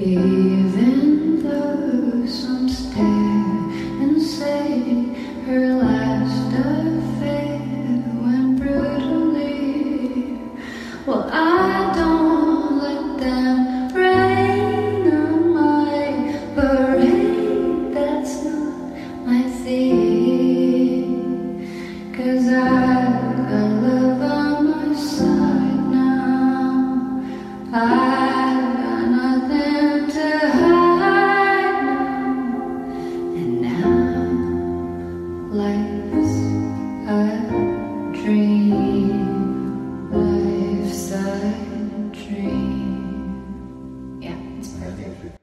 Even though some stare and say her last affair went brutally, well I don't let them rain on my parade. That's not my thing. Cause I, I love. Yeah, it's perfect.